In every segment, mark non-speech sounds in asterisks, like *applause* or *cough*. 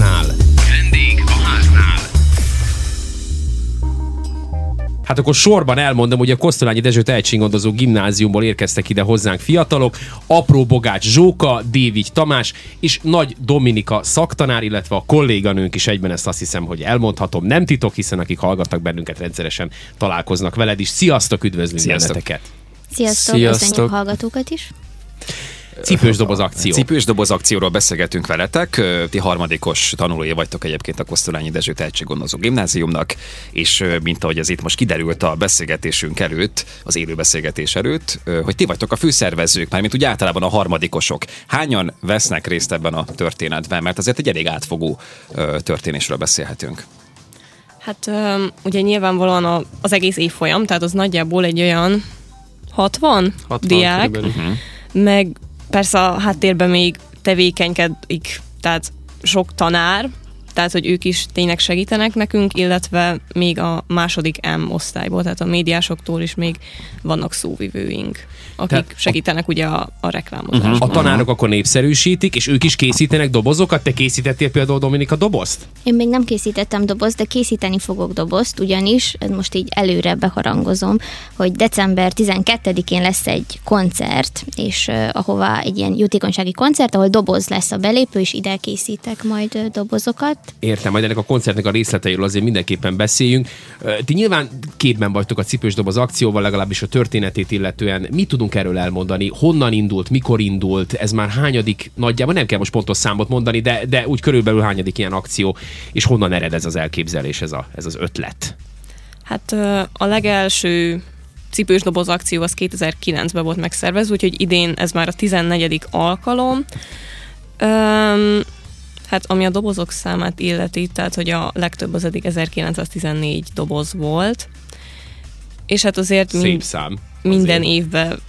háznál. Vendég a háznál. Hát akkor sorban elmondom, hogy a Kosztolányi Dezső tehetséggondozó gimnáziumból érkeztek ide hozzánk fiatalok, Apró Bogács Zsóka, Dévigy Tamás és Nagy Dominika szaktanár, illetve a kolléganőnk is egyben ezt azt hiszem, hogy elmondhatom. Nem titok, hiszen akik hallgatnak bennünket rendszeresen találkoznak veled is. Sziasztok, üdvözlünk Sziasztok. benneteket! Sziasztok, Sziasztok. köszönjük a hallgatókat is. Cipős doboz akció. Cipős doboz akcióról beszélgetünk veletek. Ti harmadikos tanulója vagytok egyébként a Kosztolányi Dezső Tehetséggondozó Gimnáziumnak, és mint ahogy ez itt most kiderült a beszélgetésünk előtt, az élő beszélgetés előtt, hogy ti vagytok a főszervezők, mármint úgy általában a harmadikosok. Hányan vesznek részt ebben a történetben? Mert azért egy elég átfogó történésről beszélhetünk. Hát ugye nyilvánvalóan a, az egész évfolyam, tehát az nagyjából egy olyan 60, 60 diák, körülbelül. meg persze a háttérben még tevékenykedik, tehát sok tanár, tehát hogy ők is tényleg segítenek nekünk, illetve még a második M osztályból, tehát a médiásoktól is még vannak szóvivőink, akik Tehát segítenek ugye a, a reklámozásban. A tanárok akkor népszerűsítik, és ők is készítenek dobozokat. Te készítettél például Dominika dobozt? Én még nem készítettem dobozt, de készíteni fogok dobozt, ugyanis, ez most így előre beharangozom, hogy december 12-én lesz egy koncert, és uh, ahová egy ilyen jótékonysági koncert, ahol doboz lesz a belépő, és ide készítek majd uh, dobozokat. Értem, majd ennek a koncertnek a részleteiről azért mindenképpen beszéljünk. Ti nyilván képben vagytok a cipős doboz akcióval, legalábbis a történetét illetően. Mit tudunk erről elmondani? Honnan indult, mikor indult? Ez már hányadik nagyjából? Nem kell most pontos számot mondani, de, de úgy körülbelül hányadik ilyen akció, és honnan ered ez az elképzelés, ez, a, ez az ötlet? Hát a legelső cipős doboz akció az 2009-ben volt megszervezve, úgyhogy idén ez már a 14. alkalom. Öm, hát ami a dobozok számát illeti, tehát hogy a legtöbb az eddig 1914 doboz volt, és hát azért Szép mind, szám. minden Azért. évben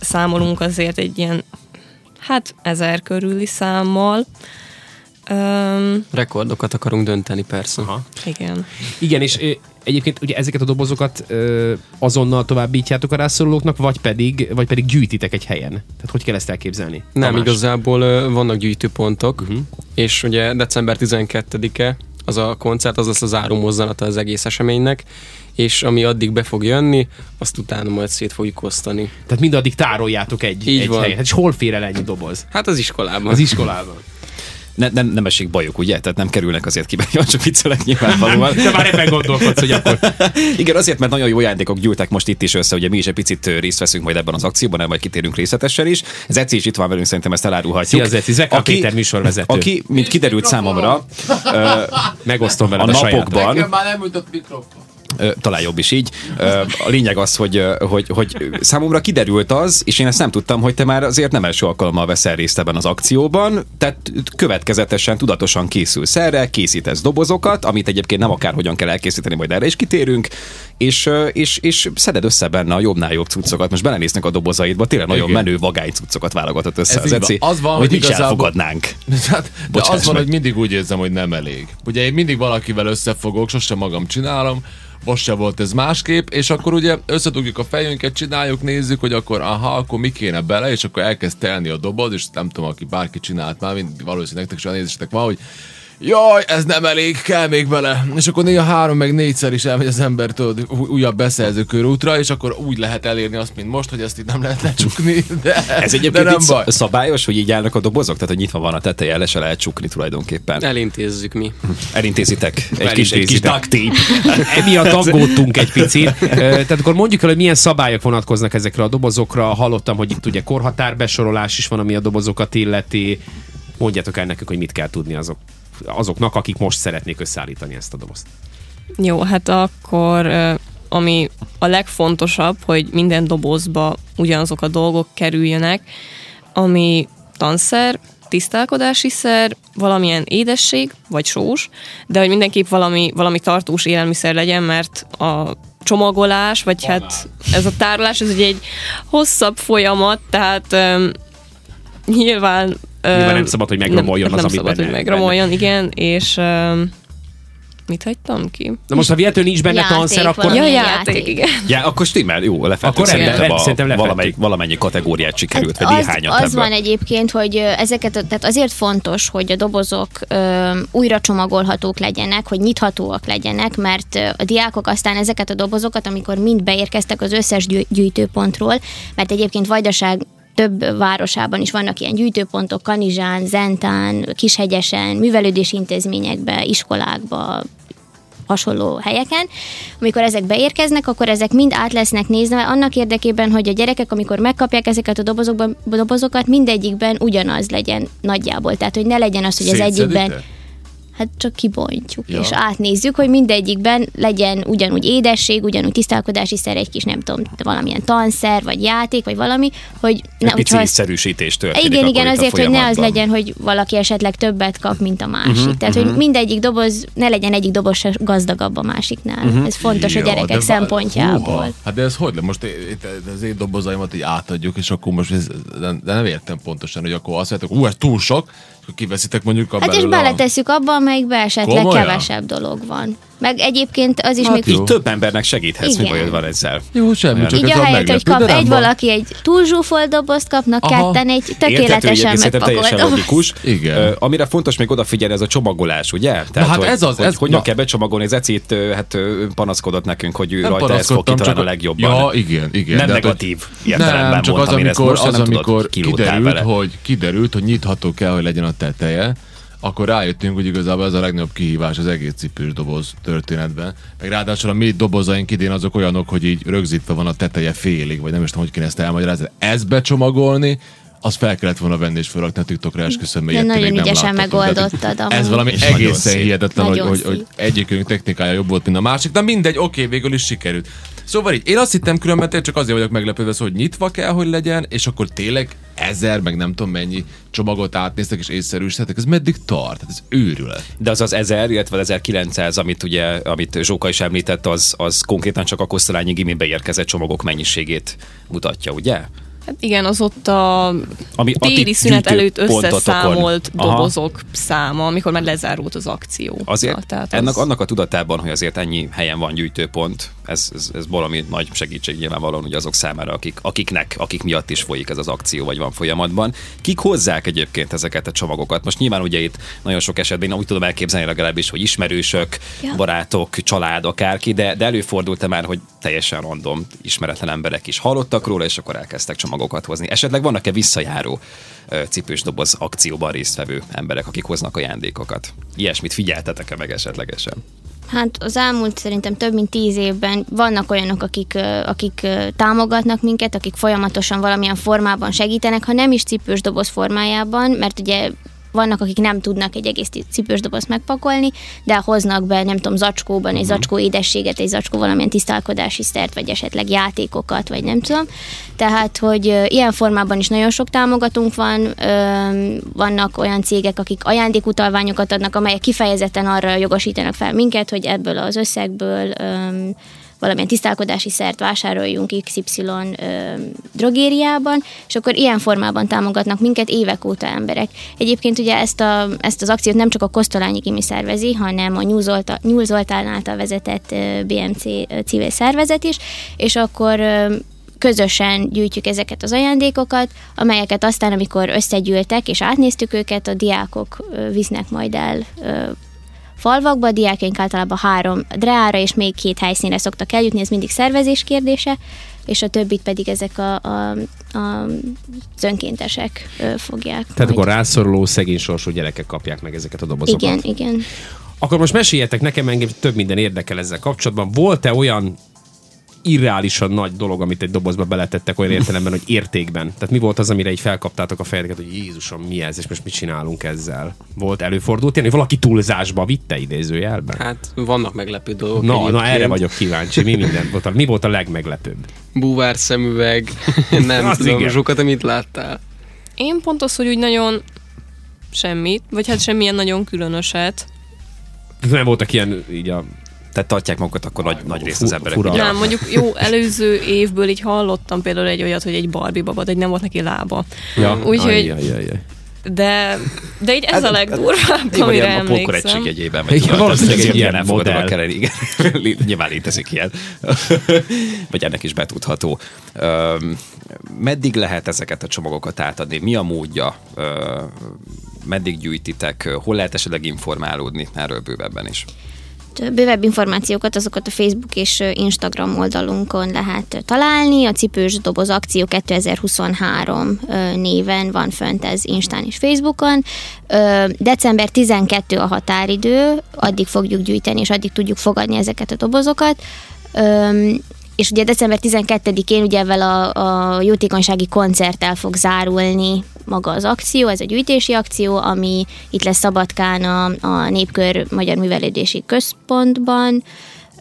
számolunk azért egy ilyen, hát ezer körüli számmal. Öm, Rekordokat akarunk dönteni, persze. Aha. igen. Igen, és egyébként ugye ezeket a dobozokat ö, azonnal továbbítjátok a rászorulóknak, vagy pedig, vagy pedig gyűjtitek egy helyen? Tehát hogy kell ezt elképzelni? Nem, Tamás? igazából ö, vannak gyűjtőpontok, Mhm. és ugye december 12-e az a koncert, az lesz az záró mozzanata az egész eseménynek, és ami addig be fog jönni, azt utána majd szét fogjuk osztani. Tehát mindaddig tároljátok egy, Így egy van. helyen. Hát és hol fér el ennyi doboz? Hát az iskolában. Az iskolában. Ne, nem, nem esik bajuk, ugye? Tehát nem kerülnek azért ki, Jó, csak viccelek nyilvánvalóan. De már ebben gondolkodsz, hogy akkor *laughs* Igen, azért, mert nagyon jó ajándékok gyűltek most itt is össze, ugye mi is egy picit ö, részt veszünk majd ebben az akcióban, nem majd kitérünk részletesen is. Ez Eci is itt van velünk, szerintem ezt elárulhatjuk. Szia, Zeci, Zveka Péter műsorvezető. Aki, mint kiderült számomra, megosztom veled a a, napokban, Nekem már nem jutott mikrofon. Talán jobb is így. A lényeg az, hogy, hogy, hogy számomra kiderült az, és én ezt nem tudtam, hogy te már azért nem első alkalommal veszel részt ebben az akcióban, tehát következetesen, tudatosan készülsz erre, készítesz dobozokat, amit egyébként nem akárhogyan kell elkészíteni, majd erre is kitérünk, és, és, és szeded össze benne a jobbnál jobb cuccokat. Most belenéznek a dobozaidba, tényleg nagyon Igen. menő vagány cuccokat válogatott össze Ez az. Eci, Az van, hogy igazából- elfogadnánk. *laughs* Hát, de Bocsáss az van, meg. hogy mindig úgy érzem, hogy nem elég. Ugye én mindig valakivel összefogok, sosem magam csinálom, most se volt ez másképp, és akkor ugye összedugjuk a fejünket, csináljuk, nézzük, hogy akkor aha, akkor mi kéne bele, és akkor elkezd telni a doboz, és nem tudom, aki bárki csinált már, valószínűleg nektek is olyan nézésetek van, hogy jaj, ez nem elég, kell még bele. És akkor néha három meg négyszer is elmegy az ember tudod, új- újabb beszerző körútra, és akkor úgy lehet elérni azt, mint most, hogy ezt itt nem lehet lecsukni, de, Ez de egyébként nem így baj. szab- szabályos, hogy így állnak a dobozok, tehát hogy nyitva van a teteje, le se lehet csukni tulajdonképpen. Elintézzük mi. Elintézitek. Egy kis, egy kis tape. *laughs* Emiatt aggódtunk egy picit. *laughs* Tehát akkor mondjuk el, hogy milyen szabályok vonatkoznak ezekre a dobozokra. Hallottam, hogy itt ugye korhatárbesorolás is van, ami a dobozokat illeti. Mondjátok el nekünk, hogy mit kell tudni azok, azoknak, akik most szeretnék összeállítani ezt a dobozt. Jó, hát akkor ami a legfontosabb, hogy minden dobozba ugyanazok a dolgok kerüljenek, ami tanszer, tisztálkodási szer, valamilyen édesség, vagy sós, de hogy mindenképp valami, valami tartós élelmiszer legyen, mert a csomagolás, vagy hát ez a tárolás, ez ugye egy hosszabb folyamat, tehát öm, nyilván... Nyilván nem szabad, hogy megromoljon nem, az, nem ami szabad, benne- hogy megromoljon, igen, és öm, Mit hagytam ki? Na most, ha véletlenül nincs benne Játék tanszer, akkor... Ja, játék, játék? igen. Ja, akkor stimmel, jó, lefettük Akkor szerintem, rendben, a, szerintem lefettük. valamelyik, valamennyi kategóriát sikerült, vagy Hát az, néhányat az ebből. van egyébként, hogy ezeket, tehát azért fontos, hogy a dobozok ö, újra csomagolhatók legyenek, hogy nyithatóak legyenek, mert a diákok aztán ezeket a dobozokat, amikor mind beérkeztek az összes gyű- gyűjtőpontról, mert egyébként Vajdaság több városában is vannak ilyen gyűjtőpontok, Kanizsán, Zentán, Kishegyesen, művelődési intézményekbe, iskolákba, hasonló helyeken. Amikor ezek beérkeznek, akkor ezek mind át lesznek nézve annak érdekében, hogy a gyerekek, amikor megkapják ezeket a dobozokban, dobozokat, mindegyikben ugyanaz legyen nagyjából. Tehát, hogy ne legyen az, hogy az egyikben... Hát csak kibontjuk, Ja. és átnézzük, hogy mindegyikben legyen ugyanúgy édesség, ugyanúgy tisztálkodási szer, egy kis, nem tudom, valamilyen tanszer, vagy játék, vagy valami, hogy Egy ne, pici hogyha az- egyszerűsítés történik. igen, akkor igen, itt a azért, hogy ne az legyen, hogy valaki esetleg többet kap, mint a másik. Mhm, Uh-huh, Tehát, hogy mindegyik doboz, ne legyen egyik doboz se gazdagabb a másiknál. Mhm. Uh-huh. Ez fontos a Ja, gyerekek de szempontjából. Húha. Hát de ez hogy le? Most az én dobozaimat így átadjuk, és akkor most ez, de nem értem pontosan, hogy akkor azt mondjátok, ú, ez túl sok, kiveszitek mondjuk a Hát és belőle a- beletesszük abba, amelyikben esetleg Komolyan? kevesebb dolog van. Meg egyébként az is Hát még jó. Így több embernek segíthetsz, mi bajod van ezzel. Jó, semmi, csak így ez a ahelyett, hogy kap egy valaki egy túl zsúfolt dobozt, kapnak Aha. ketten egy tökéletesen megpakolt teljesen dobozt. logikus. Igen. Ö, amire fontos még odafigyelni, ez a csomagolás, ugye? Tehát, hát hogy, ez az, hogy ez- hogyan na. kell becsomagolni. Az Ecit, hát panaszkodott nekünk, hogy ő Nem rajta ez fog kitalálni a csak- legjobban. Ja, igen, igen. Nem hát, negatív hogy- Nem, csak az, amikor, az, amikor kiderült, hogy, kiderült, hogy nyitható kell, hogy legyen a teteje, akkor rájöttünk, hogy igazából ez a legnagyobb kihívás az egész cipős doboz történetben. Meg ráadásul a mi dobozaink idén azok olyanok, hogy így rögzítve van a teteje félig, vagy nem is tudom, hogy kéne ezt elmagyarázni. Ezt becsomagolni, azt fel kellett volna venni és felrakni a TikTokra, esküszöm, ti nagyon még nem ügyesen amúgy. Ez valami És egészen hihetetlen, hogy, hogy, hogy egyikünk technikája jobb volt, mint a másik, de mindegy, oké, végül is sikerült. Szóval így, én azt hittem különben csak azért vagyok meglepődve, szóval, hogy nyitva kell, hogy legyen, és akkor tényleg ezer, meg nem tudom mennyi csomagot átnéztek és észszerűsítettek. Ez meddig tart? Hát ez őrület. De az az 1000, illetve az 1900, amit ugye, amit Zsóka is említett, az, az konkrétan csak a Kosztolányi gimibe érkezett csomagok mennyiségét mutatja, ugye? Hát igen, az ott a Ami téli szünet előtt összeszámolt Aha. dobozok száma, amikor már lezárult az akció. Azért Na, tehát ennek, az... annak a tudatában, hogy azért ennyi helyen van gyűjtőpont, ez, ez, ez valami nagy segítség nyilvánvalóan ugye azok számára, akik, akiknek, akik miatt is folyik ez az akció, vagy van folyamatban. Kik hozzák egyébként ezeket a csomagokat? Most nyilván ugye itt nagyon sok esetben én úgy tudom elképzelni legalábbis, hogy ismerősök, Ja. barátok, család, akárki, de, de előfordult-e már, hogy teljesen random, ismeretlen emberek is hallottak róla, és akkor elkezdtek csomagokat hozni. Esetleg vannak-e visszajáró cipős doboz akcióban résztvevő emberek, akik hoznak ajándékokat? Ilyesmit figyeltetek-e meg esetlegesen? Hát az elmúlt szerintem több mint tíz évben vannak olyanok, akik, akik támogatnak minket, akik folyamatosan valamilyen formában segítenek, ha nem is cipős doboz formájában, mert ugye vannak, akik nem tudnak egy egész cipős dobozt megpakolni, de hoznak be, nem tudom, zacskóban egy zacskó édességet, egy zacskó valamilyen tisztálkodási szert, vagy esetleg játékokat, vagy nem tudom. Tehát, hogy ilyen formában is nagyon sok támogatunk van, vannak olyan cégek, akik ajándékutalványokat adnak, amelyek kifejezetten arra jogosítanak fel minket, hogy ebből az összegből valamilyen tisztálkodási szert vásároljunk XY ö, drogériában, és akkor ilyen formában támogatnak minket évek óta emberek. Egyébként ugye ezt, a, ezt az akciót nem csak a Kosztolányi Gimi szervezi, hanem a Nyúl Zoltán, által vezetett BMC civil szervezet is, és akkor közösen gyűjtjük ezeket az ajándékokat, amelyeket aztán, amikor összegyűltek és átnéztük őket, a diákok visznek majd el falvakba, a diákjaink általában három dreára és még két helyszínre szoktak eljutni, ez mindig szervezés kérdése, és a többit pedig ezek a, a, a az önkéntesek fogják. Tehát majd. akkor rászoruló, szegény sorsú gyerekek kapják meg ezeket a dobozokat. Igen, igen. Akkor most meséljetek nekem, engem több minden érdekel ezzel kapcsolatban. Volt-e olyan irreálisan nagy dolog, amit egy dobozba beletettek olyan értelemben, hogy értékben? Tehát mi volt az, amire így felkaptátok a fejeteket, hogy Jézusom, mi ez, és most mit csinálunk ezzel? Volt előfordult ilyen, hogy valaki túlzásba vitte idézőjelben? Hát vannak meglepő dolgok. Na, na egyébként. erre vagyok kíváncsi. Mi minden volt a, mi volt a legmeglepőbb? Búvár szemüveg, *laughs* nem Az tudom, igen. Zsuka, te mit láttál? Én pont az, hogy úgy nagyon semmit, vagy hát semmilyen nagyon különöset. Nem voltak ilyen így a Tehát tartják magukat akkor nagy, nagy részt az emberek. fura. Nem, mondjuk jó, előző évből így hallottam például egy olyat, hogy egy Barbie baba, de egy nem volt neki lába. Ja, Úgyhogy- ajj, ajj, ajj, ajj. De, de így ez a legdurvább, Jó, amire a emlékszem. jegyében. Igen, tudod, valószínűleg egy ilyen elfogadom modell. A keren, igen. *laughs* Nyilván létezik ilyen. *laughs* Vagy ennek is betudható. Öm, meddig lehet ezeket a csomagokat átadni? Mi a módja? Öm, meddig gyűjtitek? Hol lehet esetleg informálódni erről bővebben is? Bővebb információkat azokat a Facebook és Instagram oldalunkon lehet találni. A Cipős Doboz Akció 2023 ö, néven van fönt ez Instán és Facebookon. December 12 a határidő, addig fogjuk gyűjteni, és addig tudjuk fogadni ezeket a dobozokat. És ugye december 12-én ugye ezzel a, a jótékonysági koncerttel fog zárulni maga az akció, ez egy gyűjtési akció, ami itt lesz Szabadkán a, a Népkör Magyar Művelődési Központban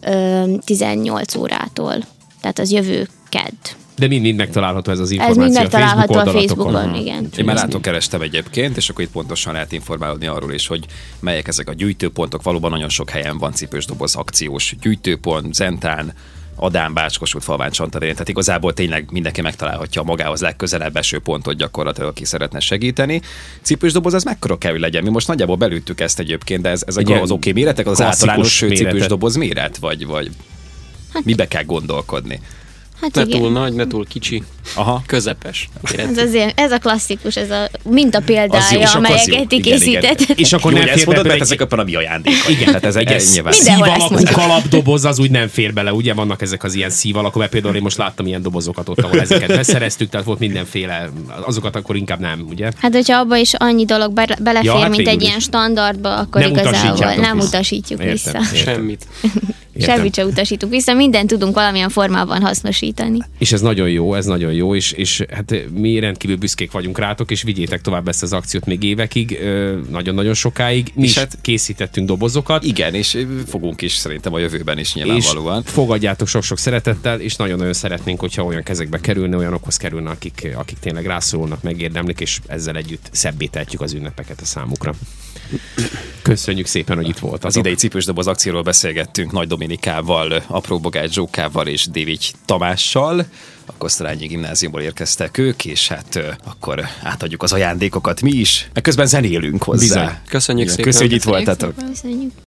ö, 18 órától. Tehát az jövő kedd. De mind, mind megtalálható ez az Ez információ mind megtalálható a oldalakon. Facebookon, igen. Én már látok kerestem egyébként, és akkor itt pontosan lehet informálódni arról is, hogy melyek ezek a gyűjtőpontok. Valóban nagyon sok helyen van cipős doboz akciós gyűjtőpont, Zentán, Adán, Bácskosút, Falván, Csantarén. Tehát igazából tényleg mindenki megtalálhatja magához legközelebb eső pontot gyakorlatilag, aki szeretne segíteni. Cipős doboz, ez mekkora kell, hogy legyen? Mi most nagyjából belüttük ezt egyébként, de ez, ez ilyen az oké okay méretek, az általános cipős méretet. doboz méret, vagy, vagy mibe kell gondolkodni? Hát Ne igen. túl nagy, ne túl kicsi. Aha. Közepes. Ez, azért, ez a klasszikus, ez a minta Az jó, amelyeket ti készítettetek. És akkor nem fér mondod, be mert ezek éppen a mi ajándékok. Igen, tehát ez egy ez nyilván. Mindenhol szív ezt alakú mondják. kalapdoboz az úgy nem fér bele, ugye vannak ezek az ilyen szív alakú, mert például én most láttam ilyen dobozokat ott, ahol ezeket beszereztük, tehát volt mindenféle, azokat akkor inkább nem, ugye? Hát, hogyha abba is annyi dolog be- belefér, Ja, hát mint egy is. ilyen standardba, akkor Nem igazából nem vissza. utasítjuk vissza. Semmit. *laughs* Értem. Semmit se utasítunk vissza, mindent tudunk valamilyen formában hasznosítani. És ez nagyon jó, ez nagyon jó, és, és hát mi rendkívül büszkék vagyunk rátok, és vigyétek tovább ezt az akciót még évekig, nagyon-nagyon sokáig. Mi És is hát- készítettünk dobozokat, Igen, és fogunk is szerintem a jövőben is és nyilvánvalóan. fogadjátok sok-sok szeretettel, és nagyon-nagyon szeretnénk, hogyha olyan kezekbe kerülne, olyanokhoz kerülne, akik, akik tényleg rászorulnak, megérdemlik, és ezzel együtt szebbé tehetjük az ünnepeket a számukra. Köszönjük szépen, hogy itt voltatok. Az idei cipős doboz akcióról beszélgettünk Nagy Dominikával, Apró Bogács Zsókával és Dévigy Tamással. A Kosztolányi gimnáziumból érkeztek ők, és hát akkor átadjuk az ajándékokat mi is. Meg közben zenélünk hozzá. Bizony. Köszönjük Igen, szépen. Köszönjük, hogy itt voltatok. Köszönjük.